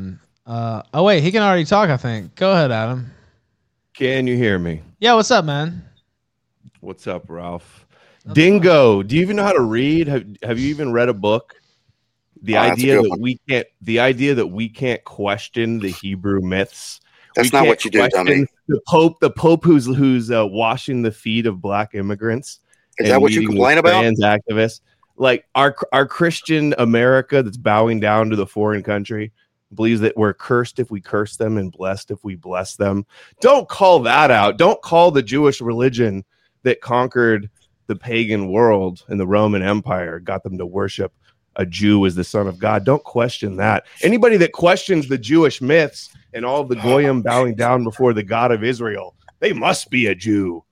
man. Uh, oh wait, he can already talk. I think. Go ahead, Adam. Can you hear me? Yeah, what's up, man? What's up, Ralph? Dingo, do you even know how to read? Have, have you even read a book? The Oh, idea that one. we can't the idea that we can't question the Hebrew myths. That's We not what you do, question dummy. The Pope, the Pope who's who's uh, washing the feet of black immigrants. Is that what you meeting with complain about? Trans activists. Like our our Christian America that's bowing down to the foreign country believes that we're cursed if we curse them and blessed if we bless them. Don't call that out. Don't call the Jewish religion that conquered the pagan world and the Roman Empire, got them to worship a Jew as the son of God. Don't question that. Anybody that questions the Jewish myths and all of the goyim oh, bowing down before the God of Israel, they must be a Jew.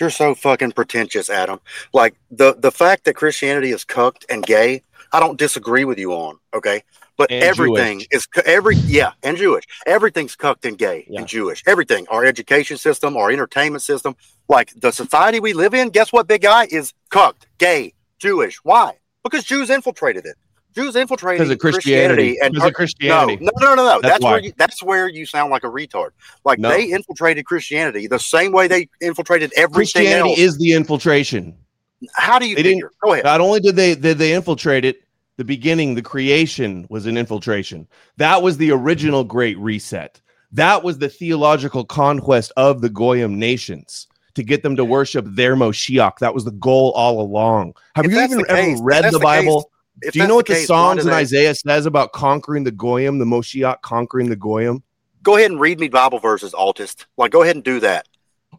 You're so fucking pretentious, Adam. Like the the fact that Christianity is cucked and gay, I don't disagree with you on. Okay, but And everything Jewish. is every yeah, and Jewish. Everything's cucked and gay Yeah. and Jewish. Everything, our education system, our entertainment system, like the society we live in. Guess what, big guy is cucked, gay, Jewish. Why? Because Jews infiltrated it. Jews infiltrated Because of Christianity. and Because of Christianity. No, no, no, no, no. That's That's, where you, that's where you sound like a retard. Like No. they infiltrated Christianity the same way they infiltrated everything Christianity else. is the infiltration. How do you They didn't- Go ahead. Not only did they did they infiltrate it, the beginning, the creation was an infiltration. That was the original great reset. That was the theological conquest of the Goyim nations to get them to worship their Moshiach. That was the goal all along. Have If you even ever case- read the the Bible? If Do you know what the case, why Psalms and Isaiah says about conquering the Goyim, the Moshiach conquering the Goyim? Go ahead and read me Bible verses, Altist. Like, go ahead and do that.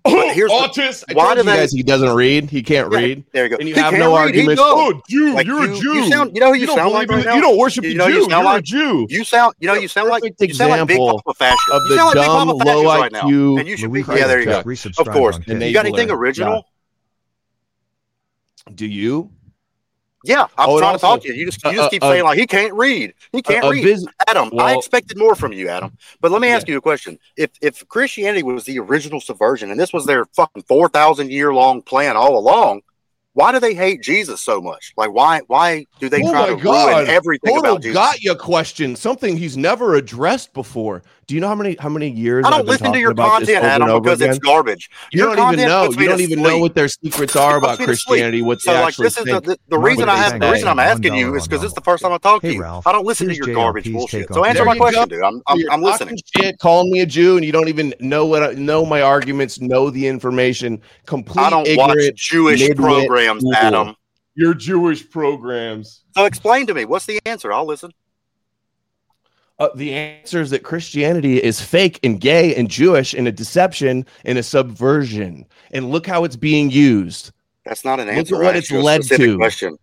But oh, here's the- autist. I why told do you they- guys he doesn't read. He can't Yeah, read. There you go. And you He have can't no read, he arguments. knows. Oh, Jew, Like, you're you- a Jew. you sound- you know who you don't sound believe like right? You don't worship You the know Jew. you You sound are a Jew. You sound, you know, You're a sound like perfect you sound like Big example Papa fascist. of You the sound like Big dumb, Papa fascist low right now. IQ And you should Louis be. Yeah, there you go. Christ Of course. on You got anything original? Do you? Yeah, I'm Oh, trying also- to talk to you. You just, you just uh, keep uh, saying like he can't read. He can't a read. vis- Adam, I expected more from you, Adam. But let me ask you a question: If if Christianity was the original subversion and this was their fucking four thousand year long plan all along, why do they hate Jesus so much? Like, why why do they Oh try to God. ruin everything Total about Jesus? Oh my god. I got you question. Something he's never addressed before. Do you know how many how many years I I've don't been listen to your content, Adam, over because it's garbage. You Your don't even know. You don't even know what their secrets are about puts me to sleep. Christianity. What So they like actually this is the, think. the, the Mark reason I have the reason I'm One asking you is because this is the first time I talk to you. Ralph, I don't listen to your garbage bullshit. So answer my question, dude. I'm I'm, You're I'm talking listening. Shit, calling me a Jew, and you don't even know what I, know my arguments, know the information. Complete I don't ignorant. watch Jewish programs. Adam. Your Jewish programs. So explain to me what's the answer. I'll listen. Uh, the answer is that Christianity is fake and gay and Jewish and a deception and a subversion. And look how it's being used. That's not an answer. Look at what it's asked you a led to. Question.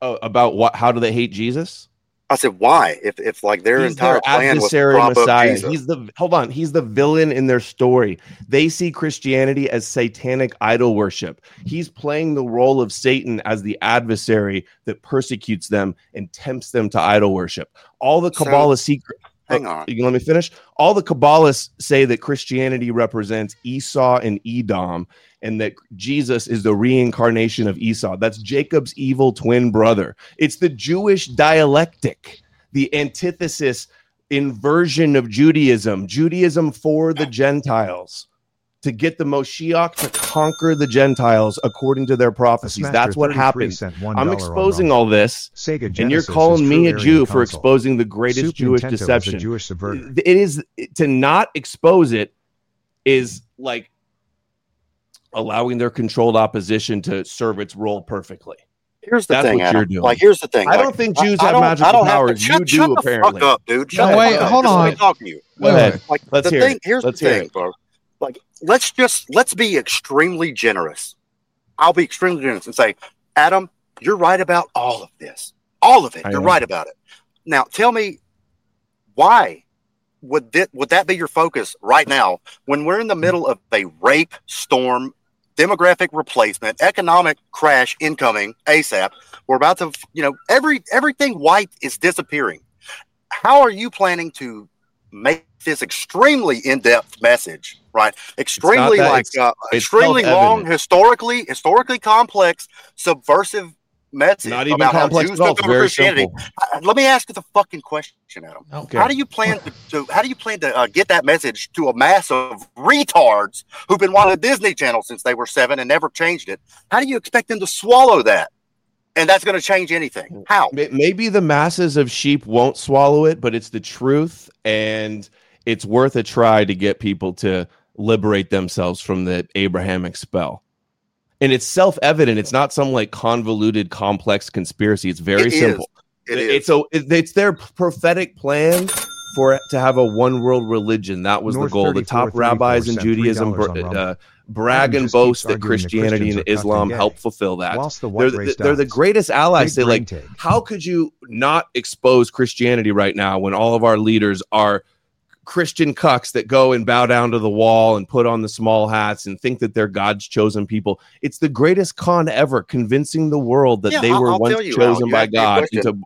Uh, about what? How do they hate Jesus? I said, why? If if like their he's entire their plan was prop Messiah. He's the hold on. He's the villain in their story. They see Christianity as satanic idol worship. He's playing the role of Satan as the adversary that persecutes them and tempts them to idol worship. All the So- Kabbalah secret. Uh, Hang Oh, on. You can let me finish. All the Kabbalists say that Christianity represents Esau and Edom, and that Jesus is the reincarnation of Esau. That's Jacob's evil twin brother. It's the Jewish dialectic, the antithesis inversion of Judaism, Judaism for the Gentiles. To get the Moshiach to conquer the Gentiles according to their prophecies. Smasher That's what 33 happened. cent I'm exposing all this Sega and you're calling me a Aryan Jew for console. exposing the greatest Super Jewish Nintendo is deception. Jewish subverter. It is to not expose it is like allowing their controlled opposition to serve its role perfectly. Here's the That's thing, what Adam. you're doing. Like, here's the thing. I like, don't think Jews I have don't- magical don't have to- powers. shut, you shut do the apparently. Fuck up, dude. Shut No, wait, up. hold Just let on. me talk to you. Go ahead. Like Let's the hear thing. it. Here's Let's the hear thing, it. bro. Like, let's just let's be extremely generous. I'll be extremely generous and say, Adam, you're right about all of this. All of it. I You're am. right about it. Now, tell me why would that would that be your focus right now when we're in the middle of a rape storm, demographic replacement, economic crash incoming ASAP? We're about to, you know, every everything white is disappearing. How are you planning to make this extremely in-depth message, right? Extremely like ex- uh, extremely long, self-evident. historically, historically complex, subversive message Not even about how Jews took over Christianity. simple. Let me ask you the fucking question, Adam. Okay. How do you plan to, to how do you plan to uh, get that message to a mass of retards who've been watching Disney Channel since they were seven and never changed it? How do you expect them to swallow that? And that's going to change anything? How? Maybe the masses of sheep won't swallow it, but it's the truth, and it's worth a try to get people to liberate themselves from the Abrahamic spell. And it's self-evident. It's not some like convoluted, complex conspiracy. It's very It is. simple. It is. It's a it's their prophetic plan for it to have a one world religion. That was North the goal. The top rabbis in Judaism br- uh, brag and boast that Christianity and are cucked and Islam help fulfill that. Whilst the They're white the, they're the greatest allies. They like take. how could you not expose Christianity right now when all of our leaders are Christian cucks that go and bow down to the wall and put on the small hats and think that they're God's chosen people? It's the greatest con ever, convincing the world that Yeah, they were I'll once chosen you by asked me a God question.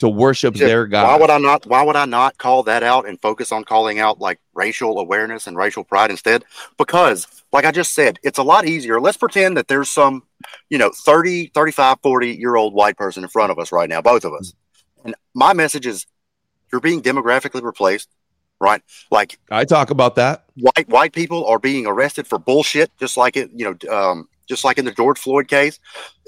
To worship Chip, their God. Why would I not? Why would I not call that out and focus on calling out like racial awareness and racial pride instead? Because, like I just said, it's a lot easier. Let's pretend that there's some, you know, 30, 35, 40 year old white person in front of us right now, both of us. And my message is you're being demographically replaced, right? Like I talk about that. white white people are being arrested for bullshit, just like it, you know, um, just like in the George Floyd case,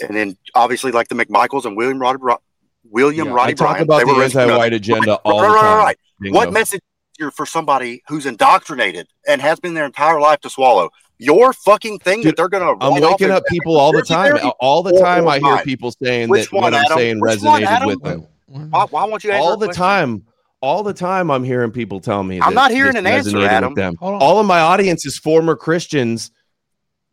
and then obviously like the McMichaels and William Roddie, Ro- William Yeah, Roddie I talk Bryant. about they were the anti-white agenda Right, all right, the time. right. Bingo. What message is here for somebody who's indoctrinated and has been their entire life to swallow? Your fucking thing Dude, that they're going to. I'm waking up people all the time. very All the horrible time, I hear people saying Which that what one, I'm saying Which resonated Adam? with them. Why, why won't you answer all the question? time all the time i'm hearing people tell me I'm that not hearing an answer, Adam. them. All of my audience is former christians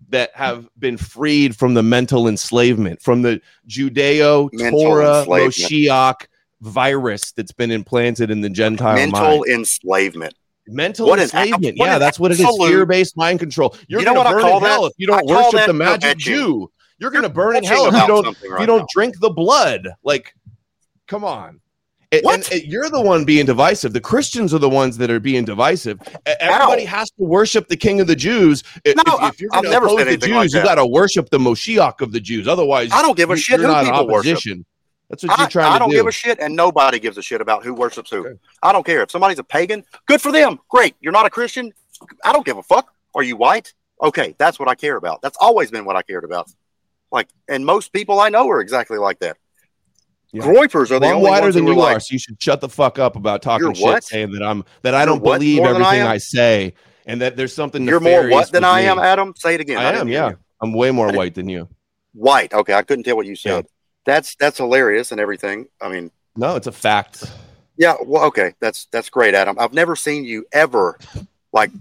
that have been freed from the mental enslavement from the judeo torah moshiach virus that's been implanted in the gentile mental mind. enslavement. mental What enslavement. yeah that's what it is. fear-based mind control. You're You know gonna I burn call in that? hell if you don't call worship the magic jew you're gonna burn in hell if you don't something if you don't now. drink the blood. Like come on And- What? and- and you're the one being divisive the christians are the ones that are being divisive everybody has to worship the king of the jews if, No, if- if you're I've going to never oppose the jews like you got to worship the moshiach of the jews otherwise I don't give a you- shit you're who people worship. that's what I, you're trying I to do. I don't do give a shit, and nobody gives a shit about who worships who. Okay. I don't care if somebody's a pagan. Good for them. Great. You're not a Christian. I don't give a fuck. Are you white? Okay, that's what I care about. That's always been what I cared about. Like, and most people I know are exactly like that. Yeah. Groypers are the only wider ones than you like, are, so you should shut the fuck up about talking shit, what? saying that I'm that I You're don't what believe more than I everything? I, say, and that there's something. You're more what than I am, Adam? Say it again. I didn't am, yeah. I'm way more white than you. White. Okay, I couldn't tell what you said. That's that's hilarious and everything. I mean, No, it's a fact. Yeah, well, okay, that's that's great, Adam. I've never seen you ever like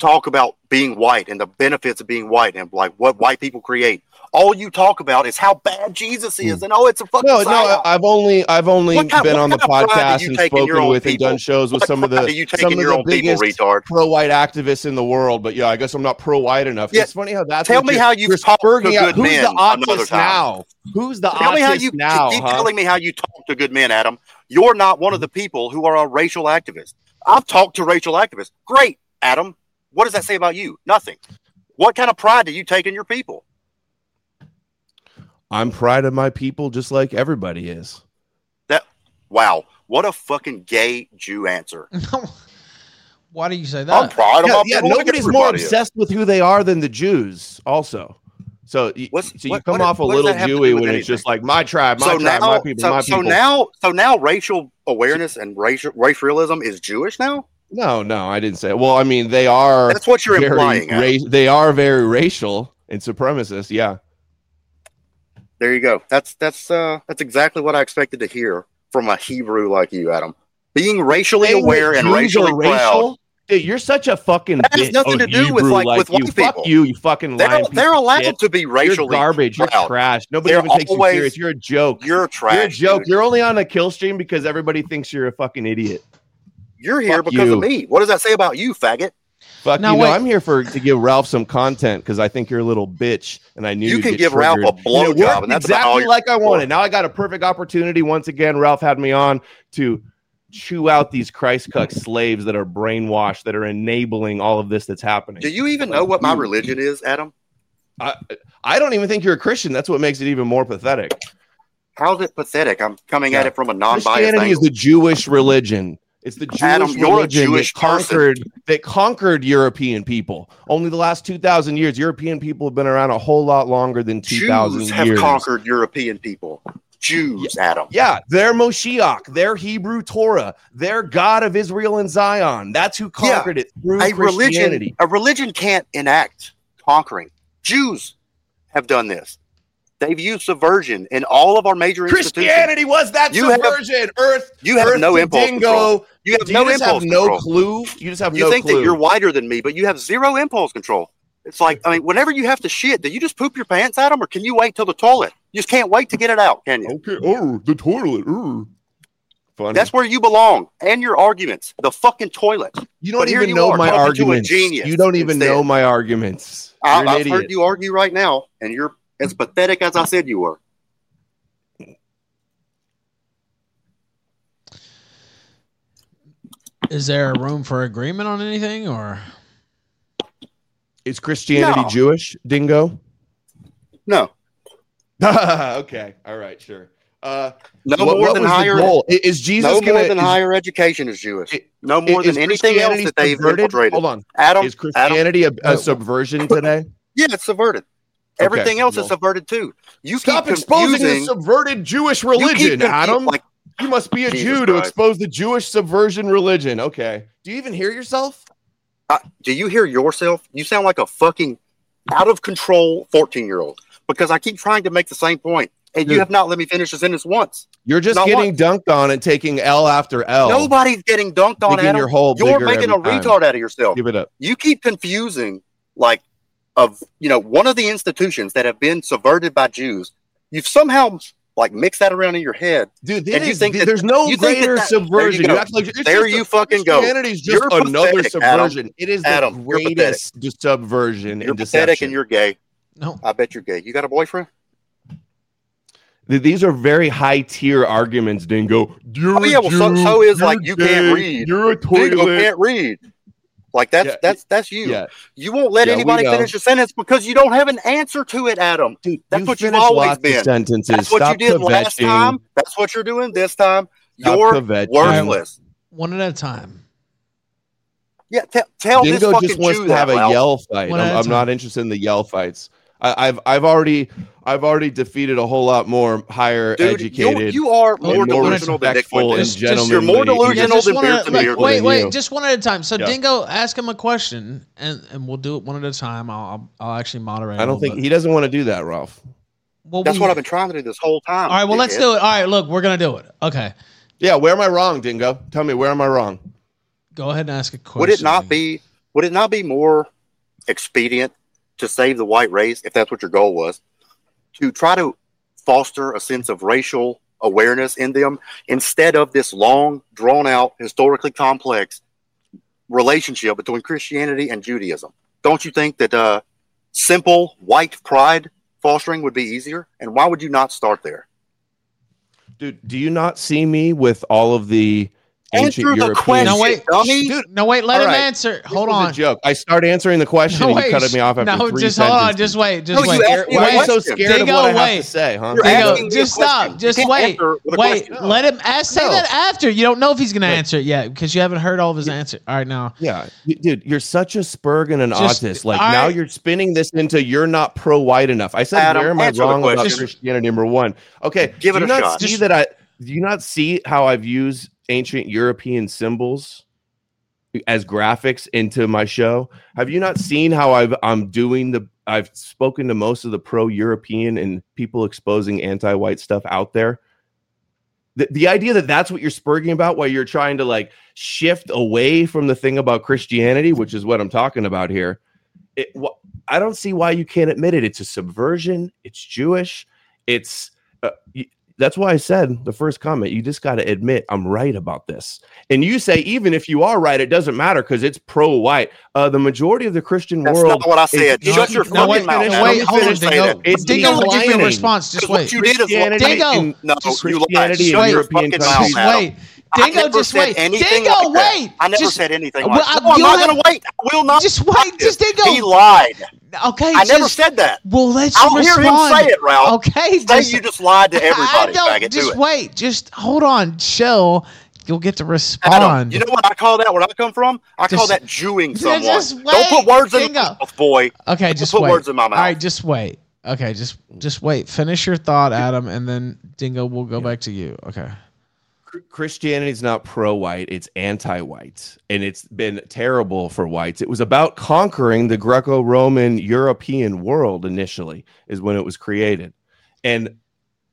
talk about being white and the benefits of being white and like what white people create. All you talk about is how bad Jesus is, and oh, it's a fucking Hmm. No, no. I- I've only I've only kind- been on the kind of pride do podcast and take in your spoken with and done shows with What some of the you some of the people, biggest pro-white activists in the world. But yeah, I guess I'm not pro-white enough. Yeah, It's funny how that's tell me how you've to spurging out. good Who's men the another autist time. now? Who's the Tell me how you now? keep huh? telling me how you talk to good men, Adam. You're not one of the people who are a racial activist. I've talked to racial activists. Great, Adam. What does that say about you? Nothing. What kind of pride do you take in your people? I'm proud of my people, just like everybody is. That wow, what a fucking gay Jew answer. Why do you say that? I'm proud of yeah, my yeah, people. like nobody's more everybody is. obsessed with who they are than the Jews. Also, so y- What's- so you what- come what- off a little that Jewy do with when it's just like my tribe, my So tribe, now, my people, so, my so now, so now, racial awareness and racial race realism is Jewish now. No, no, I didn't say. It. Well, I mean, they are That's what you're implying. Ra- they are very racial and supremacist. Yeah, There you go. That's that's uh that's exactly what I expected to hear from a Hebrew like you, Adam. Being racially aware and racially are proud. racial? Dude, you're such a fucking. That has nothing Oh, to do with, Hebrew like, with you. white Fuck people. you, you fucking They're lying. they're allowed shit. to be You're racially garbage. You're trash. Nobody They're even takes always- you serious. You're a joke. You're trash. You're a joke. dude. You're only on a kill stream because everybody thinks you're a fucking idiot. You're here fuck because you. of me. What does that say about you, faggot? Fuck Now, you. wait. No, I'm here for to give Ralph some content because I think you're a little bitch, and I knew You you'd can get give Ralph a triggered. blowjob, And it and that's about all exactly like I wanted. Now I got a perfect opportunity once again. Ralph had me on to chew out these Christ cuck slaves that are brainwashed, that are enabling all of this that's happening. Do you even know what my religion is, Adam? I, I don't even think you're a Christian. That's what makes it even more pathetic. How's it pathetic? I'm coming at it from a non-biased Christianity is angle. the Jewish religion. It's the Jewish Adam, you're a religion Jewish that conquered that conquered European people. Only the last two thousand years, European people have been around a whole lot longer than two thousand Jews years. have conquered European people. Jews, Adam. Yeah, they're Moshiach, their Hebrew Torah, their God of Israel and Zion. That's who conquered it through A religion, Christianity. a religion can't enact conquering. Jews have done this. They've used subversion in all of our major institutions. Christianity was that You have- subversion. Earth, You have Earth no impulse dingo. control. You have Do no you just impulse have no control. clue. You just have no. You no think clue. that you're wider than me, but you have zero impulse control. It's like, I mean, whenever you have to shit, do you just poop your pants at them or can you wait till the toilet? You just can't wait to get it out, can you? okay. Oh, the toilet. Ooh. Funny. That's where you belong. And your arguments, the fucking toilet. you don't but even you know are my talking to a arguments. You don't even instead. know my arguments. You're I, an I've idiot. heard you argue right now, and you're as pathetic as I said you were. Is there a room for agreement on anything, or Is Christianity No. Jewish, Dingo? No, okay. All right. Sure. Uh, no what, more what than higher. goal? Is Jesus No gonna, more than is- higher education is Jewish. it- no more than anything else that they've subverted? infiltrated. Hold on. Adam, Is Christianity a, a No. subversion today? yeah, it's subverted. Everything else well. is subverted too. You Stop keep exposing the subverted Jewish religion, Adam. Like, you must be a Jesus Jew to expose the Jewish subversion religion. Okay. Do you even hear yourself? uh, do you hear yourself? You sound like a fucking out of control fourteen year old. Because I keep trying to make the same point, and Dude. you have not let me finish the sentence once. You're just Not getting dunked on and taking L after L. Nobody's getting dunked on. Your hole You're making a time. retard out of yourself. Give it up. you keep confusing like of you know one of the institutions that have been subverted by Jews. You've somehow like mixed that around in your head. Dude, And you is- think that- there's no you think that greater there you subversion. go. You like There just you a- fucking go. Christianity is just You're another pathetic, Adam. subversion. It is Adam, the you're greatest subversion You're and pathetic deception. and you're gay. no? I bet you're gay. You got a boyfriend? These are very high tier arguments, Dingo. You're Oh, yeah, well, so- so is, like, you can't read. You're a Dingo toilet. can't read. Like that's Yeah, that's that's you. Yeah, You won't let Yeah, anybody finish a sentence because you don't have an answer to it, Adam. dude, That's you what you've always lots been. sentences. That's what Stop you did last time. That's what you're doing this time. Stop You're kvetching. worthless. One at a time. Yeah, te- tell this Dingo fucking just wants Jew to have a Ralph. yell fight. I'm, a I'm not interested in the yell fights. I, I've I've already I've already defeated a whole lot more higher Dude, you, educated. you are and more more delusional than Dick respectful and Just- just- you're more delusional just than one at- Beard like, wait, than wait, you. just one at a time. So Yeah. Dingo, ask him a question, and and we'll do it one at a time. I'll I'll, I'll actually moderate. I don't think he doesn't want to do that, Ralph. Well, That's we- what I've been trying to do this whole time. All right, well, let's dickhead. do it. All right, look, we're gonna do it. Okay, Yeah, where am I wrong, Dingo? Tell me where am I wrong? go ahead and ask a question. Would it not be? Would it not be more expedient to save the white race, if that's what your goal was, to try to foster a sense of racial awareness in them instead of this long, drawn out, historically complex relationship between Christianity and Judaism? Don't you think that uh, simple white pride fostering would be easier? And why would you not start there? Dude, do you not see me with all of the ancient Answer the European question, No, wait. dummy. Dude, No, wait. Let All him right. answer. Hold was on. A joke. I start answering the question No, and you cut me off after no, three just sentences. hold on. Just wait. Just No, wait. asked me Why are you so scared Dingo, of what I have wait. to say, huh? You're Dingo, asking me a just stop. Just wait. answer with a Wait. question. Let him ask. Say No. that after. You don't know if he's gonna answer it yet because you haven't heard all of his answer. All right, now. Yeah, dude, you're such a spurg and an Just- autist. Like now right. you're spinning this into you're not pro-white enough. I said, Adam, where am I wrong about question. Christianity? Number one, okay, Give do it you a not shot. See that I do you not see how I've used ancient European symbols as graphics into my show? Have you not seen how I've I'm doing the I've spoken to most of the pro-European and people exposing anti-white stuff out there? the, the idea that that's what you're spurging about while you're trying to like shift away from the thing about christianity which is what i'm talking about here it, wh- i don't see why you can't admit it it's a subversion it's jewish it's uh, that's why i said the first comment you just got to admit i'm right about this and you say even if you are right it doesn't matter because it's pro-white uh, the majority of the christian world That's not what I said. No, Shut your no, fucking wait, mouth. no, wait, Let hold on, Dingo. It's Dingo will give you a response. Just Because what you did is what Christianity Dingo. in- No, Just you lied. Christianity in Shut your European fucking mouth, Adam. wait. Dingo, just said wait. anything Dingo, like wait. I never just, said anything like I- that. No, I'm not going to wait. I will not. Just wait. Just Dingo. He lied. Okay, I never said that. Well, let's I'll respond. hear him say it, Ralph. Okay, Say just, you just lied to everybody. I don't, Faggot. just Do it. wait. Just hold on. Chill. You'll get to respond. you know what I call that? Where I come from? I call that Jewing someone. just wait, Don't put words in my mouth, boy. okay, Don't just put wait. words in my mouth. All right, just wait. Okay, just just wait. Finish your thought, Adam, and then Dingo will go back to you. Okay. Christianity is not pro-white; it's anti-white, and it's been terrible for whites. It was about conquering the Greco-Roman European world initially, is when it was created, and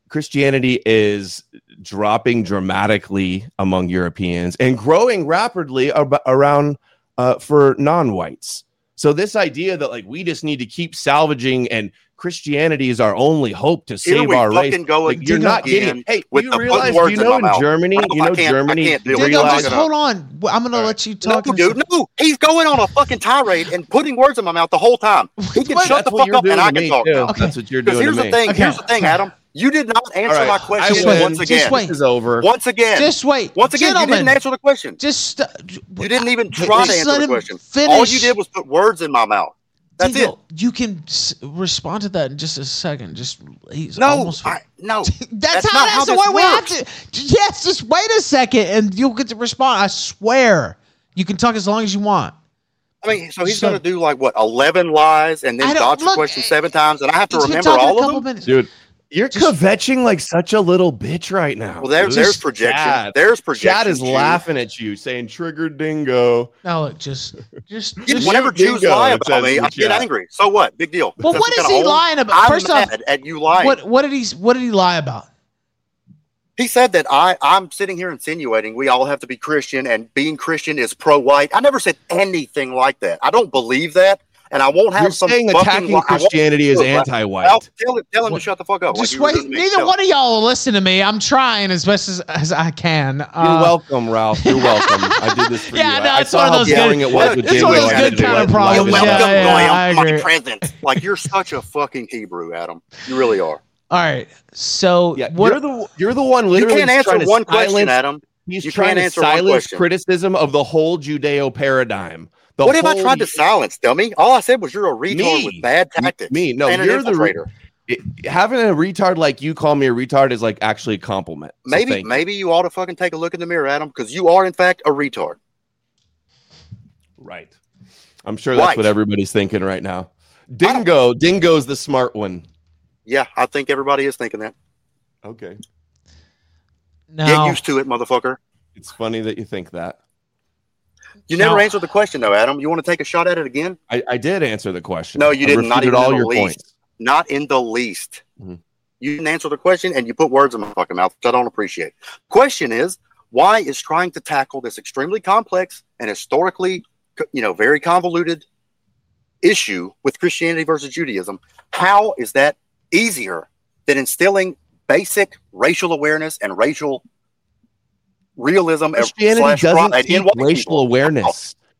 Christianity is dropping dramatically among Europeans and growing rapidly ab- around uh, for non-whites. So this idea that like we just need to keep salvaging and Christianity is our only hope to save our race. fucking go Like, you're not getting. Hey, with you the realize? words You know in mouth. Germany, Ralph, you I know can't- I Germany. can't do you it. Dingo, realize Realize just hold on. I'm gonna All let you talk. and- dude, no. He's going on a fucking tirade and putting words in my mouth the whole time. He can shut the fuck up and I to can me talk too. now. Okay. That's what you're doing here's to the thing. Okay. Here's the thing, Adam. You did not answer All right, my I question win. once again. Just wait. This is over. Once again. Just wait. once again, you didn't answer the question. Just uh, You didn't even try to answer the question. Finish. All you did was put words in my mouth. That's Dingo, it. You can s- respond to that in just a second. Just he's No, almost. I, no. that's, that's how not that's how the this way we have works. to. Yes, just wait a second and you'll get to respond. I swear. You can talk as long as you want. I mean, so he's So- going to do like what, eleven lies and then dodge the look, question seven times, and I have to remember talking a all of them. minutes. Dude, you're Just- kvetching like such a little bitch right now. Well, there, there's projection. Chad. There's projection. Chad is Jude. laughing at you, saying "trigger dingo." Oh, No, look, just, just, Yeah, just. Whenever Dingo, Jews lie it about says me, I get chat. angry. So what? Big deal. Well, Because what we is gotta he hold- lying about? I'm First off, mad at you lying. what what did he what did he lie about? He said that I, I'm sitting here insinuating we all have to be Christian and being Christian is pro white. I never said anything like that. I don't believe that. And I won't have You're some saying fucking attacking li- Christianity is anti-white. Ralph, tell, him- tell him What- to shut the fuck up. like Just you wait. doing to me. Neither one of y'all will listen to me. I'm trying as best as, as I can. You're Uh, welcome, Ralph. You're welcome. I did this for Yeah, you. no, I, I it's saw one of those boring good- it was with it's Dingo. one of those I had good kind of do problems. You're and Yeah, yeah, Graham, I my agree. present. Like you're such a fucking Hebrew, Adam. You really are. all right. So Yeah, what? you're the you're the one You literally can't answer trying to one question, Adam. He's You trying can't to silence criticism of the whole Judeo paradigm. The what have I whole- tried to silence, dummy? All I said was you're a retard Me. with bad tactics. Me, no, and you're the re- infiltrator. it- having a retard like you call me a retard is like actually a compliment. So maybe thank you. maybe you ought to fucking take a look in the mirror, Adam, because you are in fact a retard. right. I'm sure that's Right. what everybody's thinking right now. Dingo, Dingo's the smart one. Yeah, I think everybody is thinking that. Okay, Get used to it, motherfucker. it's funny that you think that. You never Now- answered the question though, Adam. You want to take a shot at it again? I, I did answer the question. No, you I didn't. Not even all in the your least. points. Not in the least. Mhm. You didn't answer the question, and you put words in my fucking mouth, which I don't appreciate. Question is, why is trying to tackle this extremely complex and historically, you know, very convoluted issue with Christianity versus Judaism? How is that easier than instilling basic racial awareness and racial realism Christianity slash doesn't pride teach white racial people? awareness.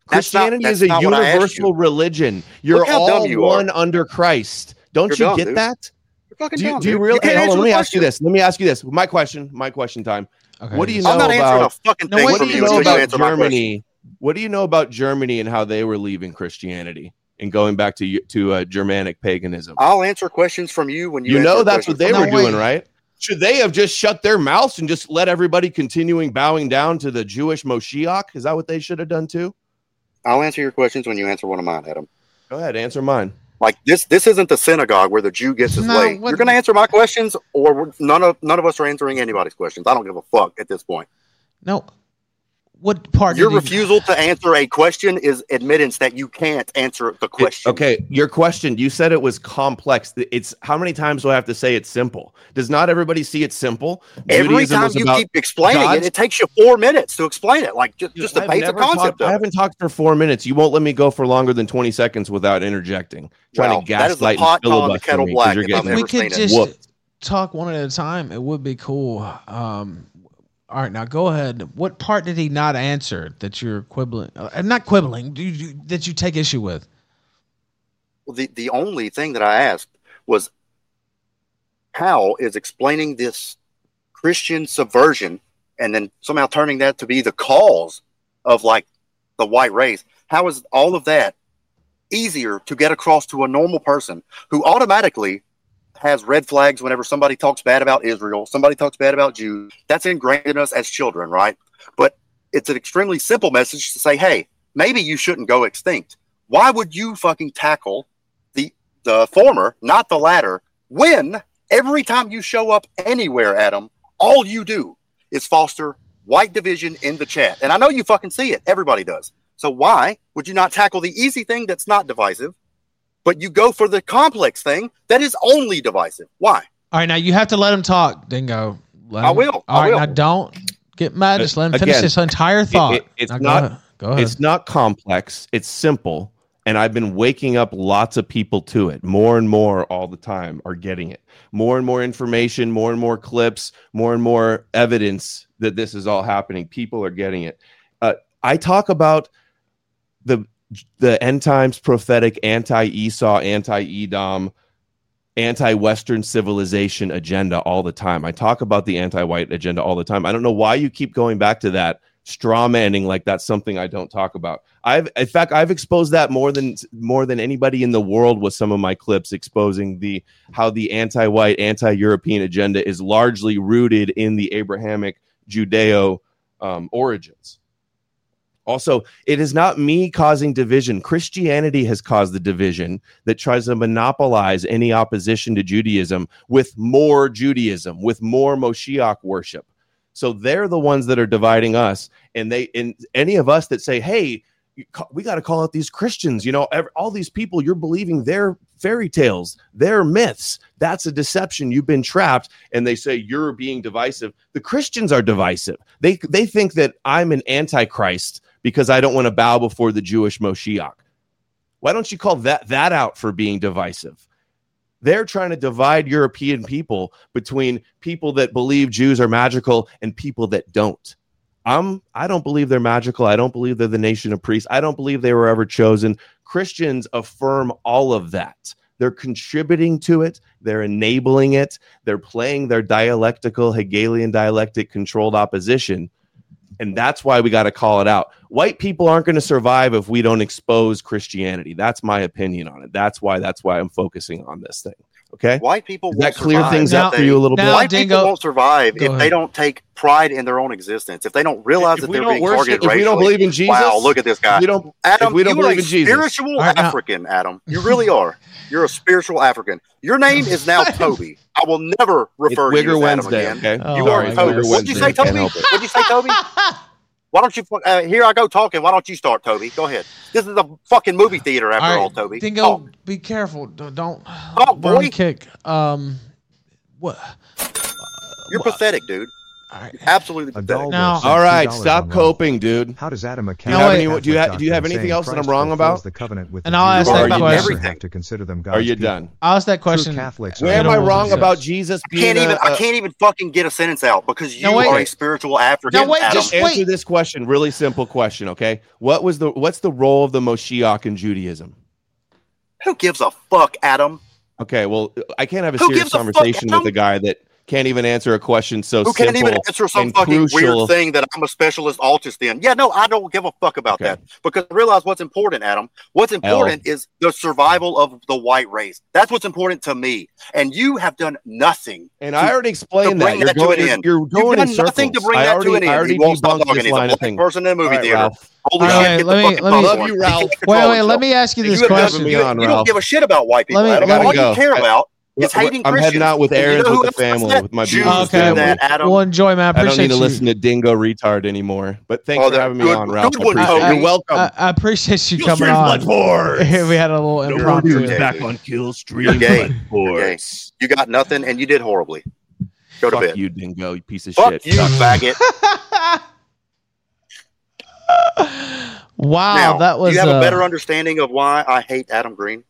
That's not- Christianity that's is a not what I asked universal you. religion. You're all dumb you are. one under Christ. Don't You're you dumb, get dude. that? You're fucking Do you, dumb, do you dude. really? can't hey, hold on, let the me ask you this. Let me ask you this. My question. My question time. okay. What do you know I'm not answering about? a fucking thing wait, What do you you know until you about answer my question. Germany? What do you know about Germany and how they were leaving Christianity and going back to to uh, Germanic paganism? I'll answer questions from you when you. You know that's what they from were me. doing, right? Should they have just shut their mouths and just let everybody continuing bowing down to the Jewish Moshiach? Is that what they should have done too? I'll answer your questions when you answer one of mine, Adam. Go ahead, answer mine. Like this, this isn't the synagogue where the Jew gets his No, way. what- You're going to answer my questions, or we're- none of none of us are answering anybody's questions. I don't give a fuck at this point. no. What part? Your did he- refusal to answer a question is admittance that you can't answer the It- question. okay, your question. You said it was complex. It's how many times do I have to say it's simple? Does not everybody see it simple? Every Judaism time was you about- keep explaining God's- it, it takes you four minutes to explain it. Like just, just the I've basic concept talked- I of it. haven't talked for four minutes. You won't let me go for longer than twenty seconds without interjecting, trying Well, to that is the gaslight pot and the filibuster kettle me 'cause black you're if getting if we could just whooped. talk one at a time, it would be cool. Um, all right, now go ahead. What part did he not answer that you're quibbling? Uh, not quibbling. Do you, that you take issue with? Well, the, the only thing that I asked was how is explaining this Christian subversion and then somehow turning that to be the cause of like the white race. How is all of that easier to get across to a normal person who automatically has red flags whenever somebody talks bad about Israel, somebody talks bad about Jews. That's ingrained in us as children, right? But it's an extremely simple message to say, hey, maybe you shouldn't go extinct. Why would you fucking tackle the the former, not the latter, when every time you show up anywhere, Adam, all you do is foster white division in the chat. And I know you fucking see it. Everybody does. So why would you not tackle the easy thing that's not divisive, but you go for the complex thing that is only divisive? Why? All right, now you have to let him talk, Dingo. Let I him- will, I All right, will. now don't get mad. Just let him finish Again, this entire thought. it- it's Now go not- ahead. Go ahead. It's not complex. It's simple. And I've been waking up lots of people to it. More and more all the time are getting it. More and more information, more and more clips, more and more evidence that this is all happening. People are getting it. Uh, I talk about the the end times prophetic anti Esau, anti Edom, anti Western civilization agenda all the time. I talk about the anti white agenda all the time. I don't know why you keep going back to that straw manning like that's something I don't talk about. I've in fact I've exposed that more than more than anybody in the world with some of my clips exposing the how the anti-white, anti-European agenda is largely rooted in the Abrahamic Judeo um, origins. Also, it is not me causing division. Christianity has caused the division that tries to monopolize any opposition to Judaism with more Judaism, with more Moshiach worship. So they're the ones that are dividing us. And they, and any of us that say, hey, we got to call out these Christians, you know, all these people, you're believing their fairy tales, their myths. That's a deception. You've been trapped. And they say you're being divisive. The Christians are divisive. They, they think that I'm an antichrist because I don't want to bow before the Jewish Moshiach. Why don't you call that that out for being divisive? They're trying to divide European people between people that believe Jews are magical and people that don't. I'm I don't believe they're magical. I don't believe they're the nation of priests. I don't believe they were ever chosen. Christians affirm all of that. They're contributing to it. They're enabling it. They're playing their dialectical Hegelian dialectic controlled opposition. And that's why we got to call it out. White people aren't going to survive if we don't expose Christianity. That's my opinion on it. That's why that's why I'm focusing on this thing. Okay? White people Does that won't clear survive things if out for they- you a little bit? White Dingo- people won't survive if ahead. they don't take pride in their own existence. If they don't realize If that they're being worship- targeted if we don't believe in Jesus, wow, look at this guy. we don't Adam, if we don't you are believe a in Jesus. spiritual All right, now- African, Adam. You really are. You're a spiritual African. Your name is now Toby. I will never It's refer to you as Adam Wednesday, again. okay? Oh, You are God. Toby. Wigger What'd you say, Toby? What'd you say, Toby? Why don't you? Uh, here I go talking. Why don't you start, Toby? Go ahead. This is a fucking movie theater after all, All right, Toby. Dingo, Talk. be careful. Don't. don't Talk, boy. kick. Um, what? You're pathetic, dude. All right. Absolutely A pathetic. doll Now- will send All right, stop coping, dude. How does Adam McCann? Do you have any? Do you have? Do you have anything else that I'm wrong about? The covenant with And the I'll ask Jews, that or you question. have to consider them Are you people. done? I'll ask that True question. Catholics Where am I wrong and about such. Jesus I can't even. a- I a- can't even fucking get a sentence out because you No, wait. are a spiritual African. No, wait, Adam. just Answer this question. Really simple question. Okay. What was the? What's the role of the Moshiach in Judaism? Who gives a fuck, Adam? Okay. Well, I can't have a Who serious gives a fuck, conversation with Adam? a guy that can't even answer a question so Who can't even answer some fucking crucial. weird thing that I'm a specialist autist in? Yeah, no, I don't give a fuck about Okay. that because realize what's important, Adam. What's important is the survival of the white race. That's what's important to me. And you have done nothing. And I already explained that. You're doing nothing to bring that to going, an end. you're You've done nothing to bring I that already, to an I end. already He won't stop debunked talking. this He's a line of black thing. person in a movie All right, theater. Ralph. Holy All shit, right, let the me- fucking let me- Love you, Ralph. can't Wait, wait. Let me ask you this you question. Moving You, you don't give a shit about white people, Let me- Adam. All go. you care I- about is hating I'm Christians. heading out with And you know with the family with my beautiful do Okay, that, Adam. Well, enjoy, man. I I don't appreciate need to you. listen to Dingo retard anymore. But thanks Oh, for that- having me on, Ralph. good I one, appreciate You're welcome. I, I appreciate you Kill coming Stream on. Bloodsports. we had a little You're impromptu. gay. back on Kill Stream You're You're gay. Force. You got nothing, and you did horribly. Go to Fuck bed. you, Dingo, you piece of Fuck shit. you, faggot. wow, now, that was do you have uh, a better understanding of why I hate Adam Green?